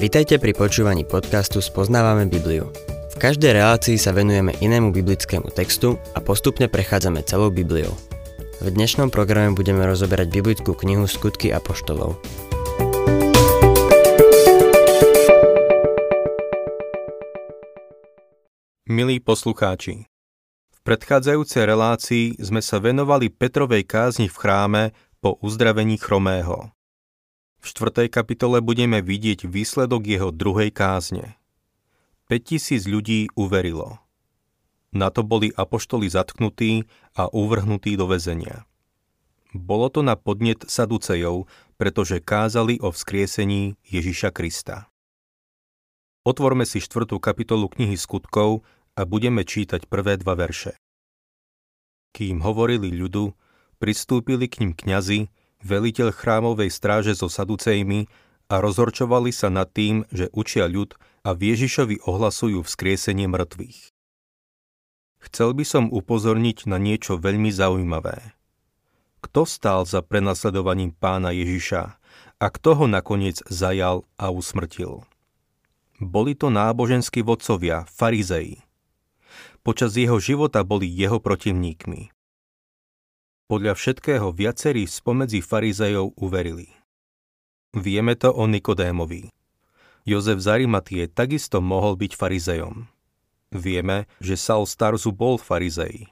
Vitajte pri počúvaní podcastu Spoznávame Bibliu. V každej relácii sa venujeme inému biblickému textu a postupne prechádzame celou Bibliou. V dnešnom programe budeme rozoberať biblickú knihu Skutky apoštolov. Milí poslucháči, v predchádzajúcej relácii sme sa venovali Petrovej kázni v chráme po uzdravení chromého. V 4. kapitole budeme vidieť výsledok jeho druhej kázne. 5000 ľudí uverilo. Na to boli apoštoli zatknutí a uvrhnutí do väzenia. Bolo to na podnet Saducejov, pretože kázali o vzkriesení Ježiša Krista. Otvorme si 4. kapitolu knihy skutkov a budeme čítať prvé dva verše. Kým hovorili ľudu, pristúpili k ním kňazi, veliteľ chrámovej stráže so saducejmi a rozhorčovali sa nad tým, že učia ľud a Ježišovi ohlasujú vzkriesenie mŕtvych. Chcel by som upozorniť na niečo veľmi zaujímavé. Kto stál za prenasledovaním pána Ježiša a kto ho nakoniec zajal a usmrtil? Boli to náboženskí vodcovia, farizei. Počas jeho života boli jeho protivníkmi. Podľa všetkého viacerí spomedzi farizejov uverili. Vieme to o Nikodémovi. Jozef Zarimatie takisto mohol byť farizejom. Vieme, že Saul Starzu bol farizej.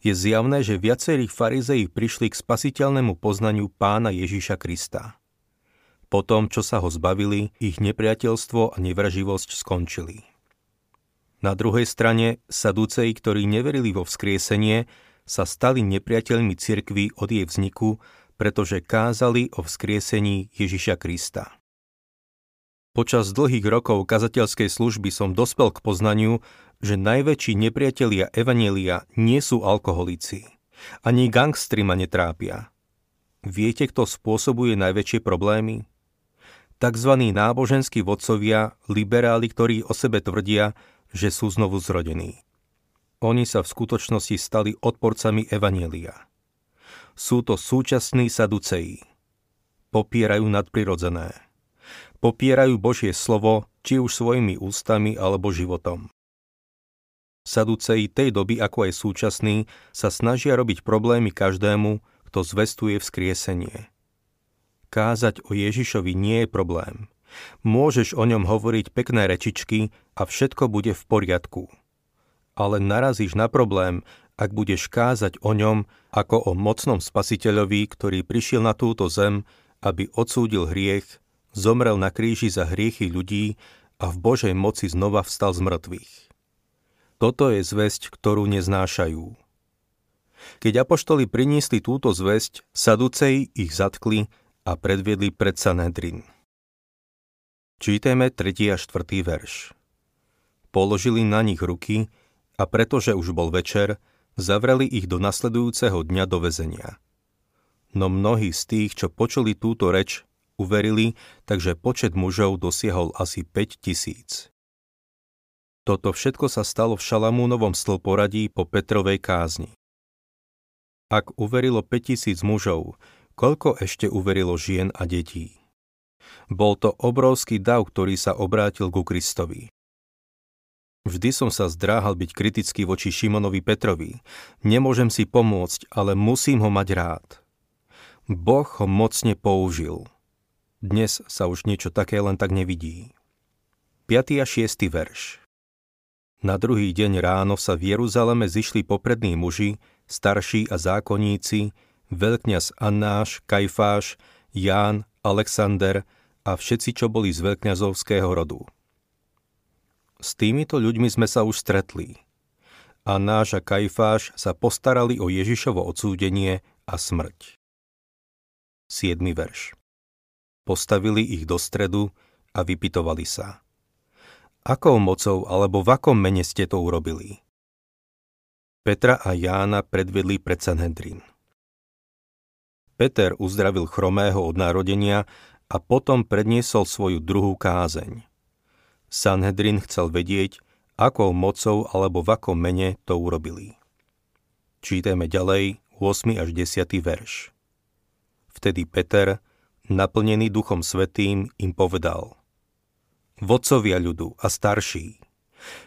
Je zjavné, že viacerí farizeji prišli k spasiteľnému poznaniu pána Ježíša Krista. Po tom, čo sa ho zbavili, ich nepriateľstvo a nevraživosť skončili. Na druhej strane, sadúcej, ktorí neverili vo vzkriesenie, sa stali nepriateľmi cirkvy od jej vzniku, pretože kázali o vzkriesení Ježiša Krista. Počas dlhých rokov kazateľskej služby som dospel k poznaniu, že najväčší nepriatelia Evanielia nie sú alkoholici. Ani gangstri ma netrápia. Viete, kto spôsobuje najväčšie problémy? Takzvaní náboženskí vodcovia, liberáli, ktorí o sebe tvrdia, že sú znovu zrodení. Oni sa v skutočnosti stali odporcami Evanielia. Sú to súčasní saduceji. Popierajú nadprirodzené. Popierajú Božie slovo, či už svojimi ústami alebo životom. Saduceji tej doby, ako aj súčasní, sa snažia robiť problémy každému, kto zvestuje vzkriesenie. Kázať o Ježišovi nie je problém. Môžeš o ňom hovoriť pekné rečičky a všetko bude v poriadku ale narazíš na problém, ak budeš kázať o ňom ako o mocnom spasiteľovi, ktorý prišiel na túto zem, aby odsúdil hriech, zomrel na kríži za hriechy ľudí a v Božej moci znova vstal z mŕtvych. Toto je zväzť, ktorú neznášajú. Keď apoštoli priniesli túto zväzť, saducej ich zatkli a predviedli pred Sanhedrin. Čítame 3. a 4. verš. Položili na nich ruky a pretože už bol večer, zavreli ich do nasledujúceho dňa do väzenia. No mnohí z tých, čo počuli túto reč, uverili, takže počet mužov dosiahol asi 5 tisíc. Toto všetko sa stalo v Šalamúnovom stĺporadí po Petrovej kázni. Ak uverilo 5000 mužov, koľko ešte uverilo žien a detí? Bol to obrovský dav, ktorý sa obrátil ku Kristovi. Vždy som sa zdráhal byť kritický voči Šimonovi Petrovi. Nemôžem si pomôcť, ale musím ho mať rád. Boh ho mocne použil. Dnes sa už niečo také len tak nevidí. 5. a 6. verš Na druhý deň ráno sa v Jeruzaleme zišli poprední muži, starší a zákonníci, veľkňaz Annáš, Kajfáš, Ján, Alexander a všetci, čo boli z veľkňazovského rodu. S týmito ľuďmi sme sa už stretli. A náš a Kajfáš sa postarali o Ježišovo odsúdenie a smrť. 7. verš Postavili ich do stredu a vypitovali sa. Akou mocou alebo v akom mene ste to urobili? Petra a Jána predvedli pred Sanhedrin. Peter uzdravil chromého od narodenia a potom predniesol svoju druhú kázeň. Sanhedrin chcel vedieť, akou mocou alebo v akom mene to urobili. Čítame ďalej 8. až 10. verš. Vtedy Peter, naplnený Duchom Svetým, im povedal vodcovia ľudu a starší.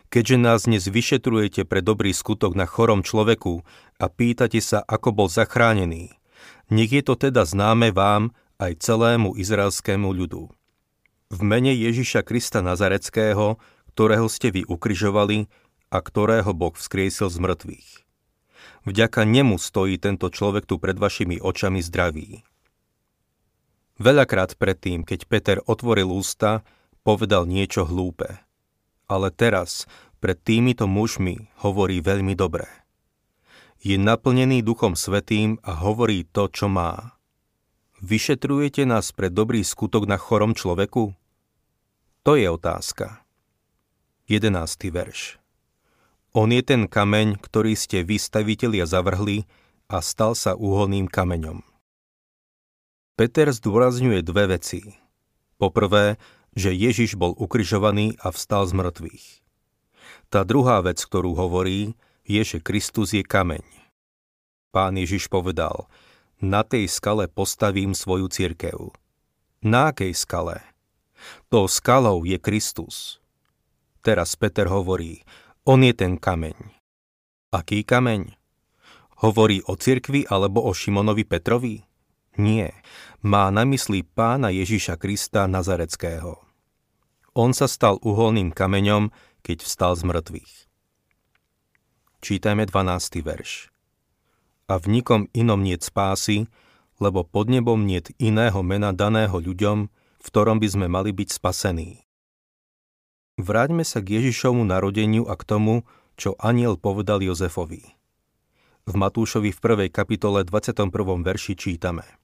Keďže nás dnes vyšetrujete pre dobrý skutok na chorom človeku a pýtate sa, ako bol zachránený, nech je to teda známe vám aj celému izraelskému ľudu. V mene Ježiša Krista Nazareckého, ktorého ste vy ukryžovali a ktorého Boh vzkriesil z mŕtvych. Vďaka nemu stojí tento človek tu pred vašimi očami zdravý. Veľakrát predtým, keď Peter otvoril ústa, povedal niečo hlúpe. Ale teraz, pred týmito mužmi, hovorí veľmi dobre. Je naplnený Duchom Svetým a hovorí to, čo má. Vyšetrujete nás pre dobrý skutok na chorom človeku? To je otázka. 11. verš. On je ten kameň, ktorý ste vystavitelia zavrhli a stal sa úholným kameňom. Peter zdôrazňuje dve veci. Poprvé, že Ježiš bol ukrižovaný a vstal z mŕtvych. Tá druhá vec, ktorú hovorí, je, že Kristus je kameň. Pán Ježiš povedal, na tej skale postavím svoju cirkev. Na akej skale? To skalou je Kristus. Teraz Peter hovorí, on je ten kameň. Aký kameň? Hovorí o cirkvi alebo o Šimonovi Petrovi? Nie, má na mysli pána Ježiša Krista Nazareckého. On sa stal uholným kameňom, keď vstal z mŕtvych. Čítajme 12. verš. A v nikom inom niet spásy, lebo pod nebom niet iného mena daného ľuďom, v ktorom by sme mali byť spasení. Vráťme sa k Ježišovmu narodeniu a k tomu, čo aniel povedal Jozefovi. V Matúšovi v 1. kapitole 21. verši čítame –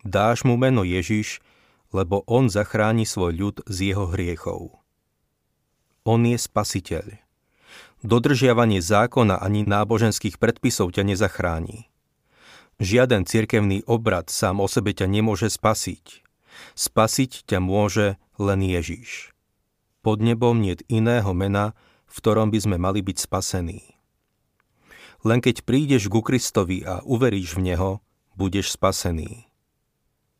Dáš mu meno Ježiš, lebo on zachráni svoj ľud z jeho hriechov. On je spasiteľ. Dodržiavanie zákona ani náboženských predpisov ťa nezachráni. Žiaden cirkevný obrad sám o sebe ťa nemôže spasiť. Spasiť ťa môže len Ježiš. Pod nebom niet iného mena, v ktorom by sme mali byť spasení. Len keď prídeš ku Kristovi a uveríš v Neho, budeš spasený.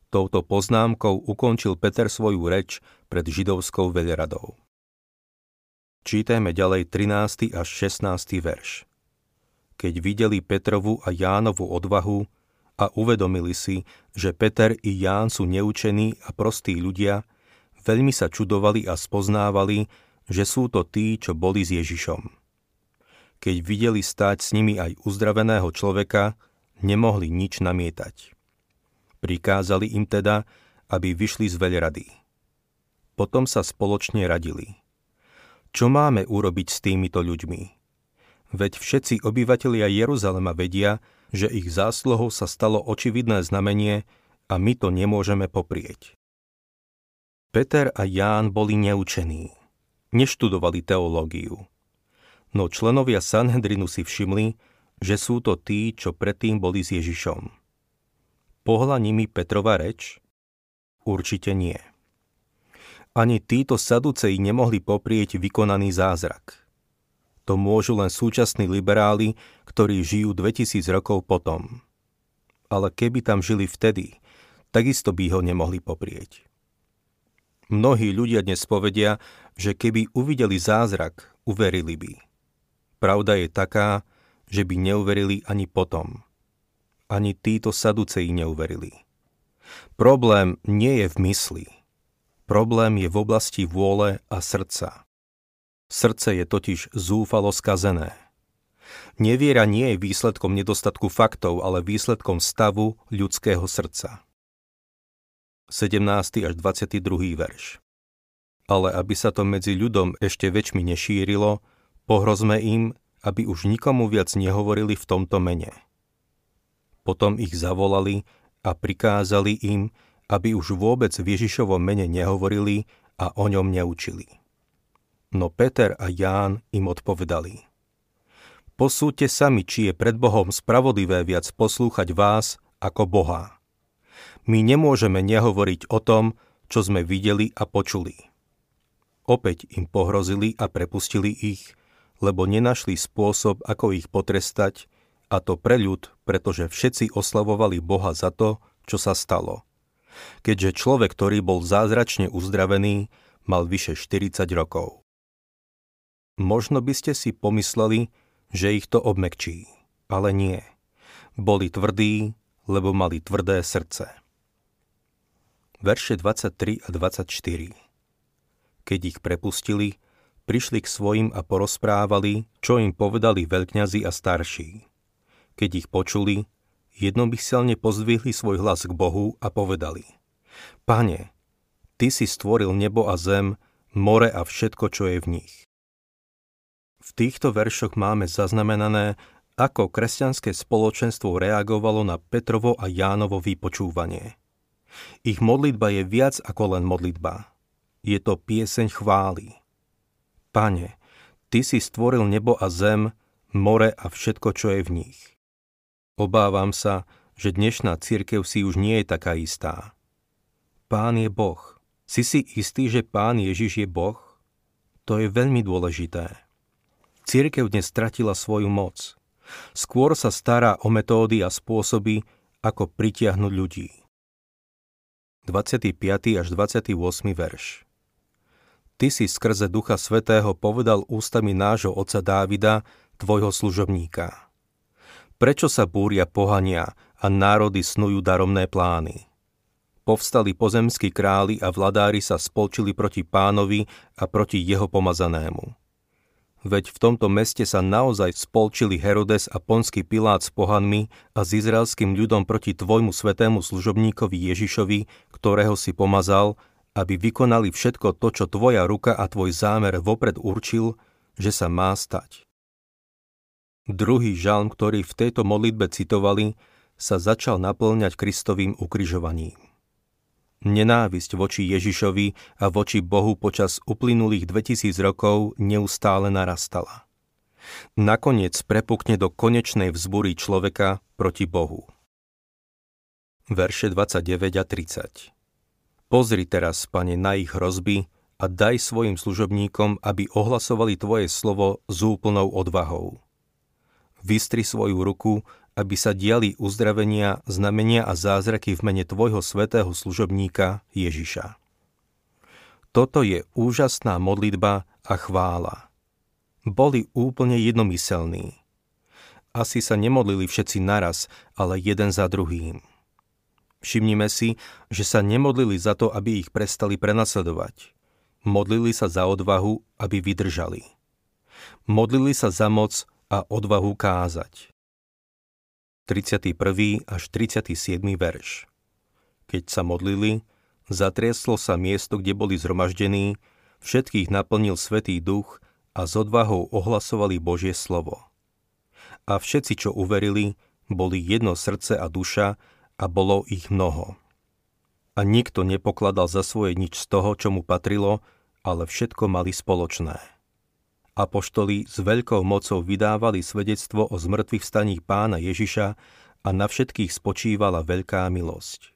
Touto poznámkou ukončil Peter svoju reč pred židovskou veľradou. Čítajme ďalej 13. až 16. verš. Keď videli Petrovu a Jánovu odvahu a uvedomili si, že Peter i Ján sú neučení a prostí ľudia, veľmi sa čudovali a spoznávali, že sú to tí, čo boli s Ježišom. Keď videli stáť s nimi aj uzdraveného človeka, nemohli nič namietať. Prikázali im teda, aby vyšli z veľrady. Potom sa spoločne radili. Čo máme urobiť s týmito ľuďmi? Veď všetci obyvatelia Jeruzalema vedia, že ich zásluhou sa stalo očividné znamenie a my to nemôžeme poprieť. Peter a Ján boli neučení. Neštudovali teológiu. No členovia Sanhedrinu si všimli, že sú to tí, čo predtým boli s Ježišom. Pohla nimi Petrova reč? Určite nie. Ani títo saduceji nemohli poprieť vykonaný zázrak. To môžu len súčasní liberáli, ktorí žijú 2000 rokov potom. Ale keby tam žili vtedy, takisto by ho nemohli poprieť. Mnohí ľudia dnes povedia, že keby uvideli zázrak, uverili by. Pravda je taká, že by neuverili ani potom ani títo saduceji neuverili. Problém nie je v mysli. Problém je v oblasti vôle a srdca. Srdce je totiž zúfalo skazené. Neviera nie je výsledkom nedostatku faktov, ale výsledkom stavu ľudského srdca. 17. až 22. verš Ale aby sa to medzi ľudom ešte väčšmi nešírilo, pohrozme im, aby už nikomu viac nehovorili v tomto mene. Potom ich zavolali a prikázali im, aby už vôbec v Ježišovom mene nehovorili a o ňom neučili. No Peter a Ján im odpovedali. Posúďte sami, či je pred Bohom spravodlivé viac poslúchať vás ako Boha. My nemôžeme nehovoriť o tom, čo sme videli a počuli. Opäť im pohrozili a prepustili ich, lebo nenašli spôsob, ako ich potrestať, a to pre ľud, pretože všetci oslavovali Boha za to, čo sa stalo. Keďže človek, ktorý bol zázračne uzdravený, mal vyše 40 rokov. Možno by ste si pomysleli, že ich to obmekčí, ale nie. Boli tvrdí, lebo mali tvrdé srdce. Verše 23 a 24 Keď ich prepustili, prišli k svojim a porozprávali, čo im povedali veľkňazi a starší. Keď ich počuli, jednomyselne pozdvihli svoj hlas k Bohu a povedali Pane, Ty si stvoril nebo a zem, more a všetko, čo je v nich. V týchto veršoch máme zaznamenané, ako kresťanské spoločenstvo reagovalo na Petrovo a Jánovo vypočúvanie. Ich modlitba je viac ako len modlitba. Je to pieseň chvály. Pane, Ty si stvoril nebo a zem, more a všetko, čo je v nich. Obávam sa, že dnešná církev si už nie je taká istá. Pán je Boh. Si si istý, že Pán Ježiš je Boh? To je veľmi dôležité. Církev dnes stratila svoju moc. Skôr sa stará o metódy a spôsoby, ako pritiahnuť ľudí. 25. až 28. verš Ty si skrze Ducha Svetého povedal ústami nášho oca Dávida, tvojho služobníka. Prečo sa búria pohania a národy snujú daromné plány? Povstali pozemskí králi a vladári sa spolčili proti pánovi a proti jeho pomazanému. Veď v tomto meste sa naozaj spolčili Herodes a ponský Pilát s pohanmi a s izraelským ľudom proti tvojmu svetému služobníkovi Ježišovi, ktorého si pomazal, aby vykonali všetko to, čo tvoja ruka a tvoj zámer vopred určil, že sa má stať. Druhý žalm, ktorý v tejto modlitbe citovali, sa začal naplňať Kristovým ukrižovaním. Nenávisť voči Ježišovi a voči Bohu počas uplynulých 2000 rokov neustále narastala. Nakoniec prepukne do konečnej vzbury človeka proti Bohu. Verše 29 a 30 Pozri teraz, pane, na ich hrozby a daj svojim služobníkom, aby ohlasovali Tvoje slovo s úplnou odvahou. Vystri svoju ruku aby sa diali uzdravenia, znamenia a zázraky v mene Tvojho svetého služobníka Ježiša. Toto je úžasná modlitba a chvála. Boli úplne jednomyselní. Asi sa nemodlili všetci naraz, ale jeden za druhým. Všimnime si, že sa nemodlili za to, aby ich prestali prenasledovať. Modlili sa za odvahu, aby vydržali. Modlili sa za moc a odvahu kázať. 31. až 37. verš. Keď sa modlili, zatrieslo sa miesto, kde boli zhromaždení, všetkých naplnil Svetý Duch a s odvahou ohlasovali Božie slovo. A všetci, čo uverili, boli jedno srdce a duša a bolo ich mnoho. A nikto nepokladal za svoje nič z toho, čo mu patrilo, ale všetko mali spoločné. Apoštoli s veľkou mocou vydávali svedectvo o zmrtvých staní pána Ježiša a na všetkých spočívala veľká milosť.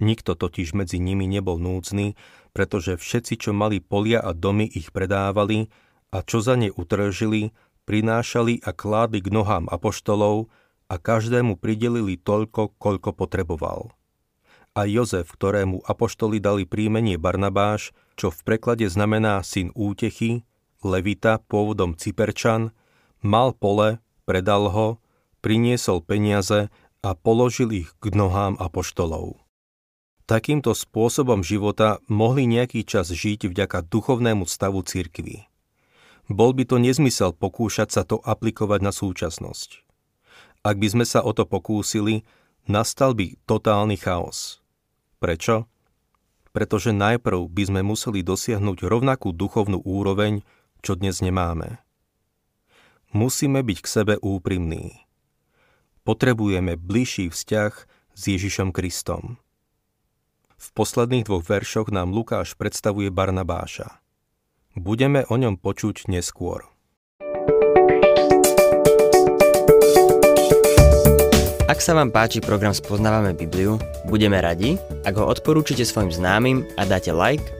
Nikto totiž medzi nimi nebol núdzny, pretože všetci, čo mali polia a domy, ich predávali a čo za ne utržili, prinášali a kládli k nohám apoštolov a každému pridelili toľko, koľko potreboval. A Jozef, ktorému apoštoli dali príjmenie Barnabáš, čo v preklade znamená syn útechy, Levita, pôvodom Cyperčan, mal pole, predal ho, priniesol peniaze a položil ich k nohám apoštolov. Takýmto spôsobom života mohli nejaký čas žiť vďaka duchovnému stavu cirkvy. Bol by to nezmysel pokúšať sa to aplikovať na súčasnosť. Ak by sme sa o to pokúsili, nastal by totálny chaos. Prečo? Pretože najprv by sme museli dosiahnuť rovnakú duchovnú úroveň, čo dnes nemáme. Musíme byť k sebe úprimní. Potrebujeme bližší vzťah s Ježišom Kristom. V posledných dvoch veršoch nám Lukáš predstavuje Barnabáša. Budeme o ňom počuť neskôr. Ak sa vám páči program Spoznávame Bibliu, budeme radi, ak ho odporúčite svojim známym a dáte like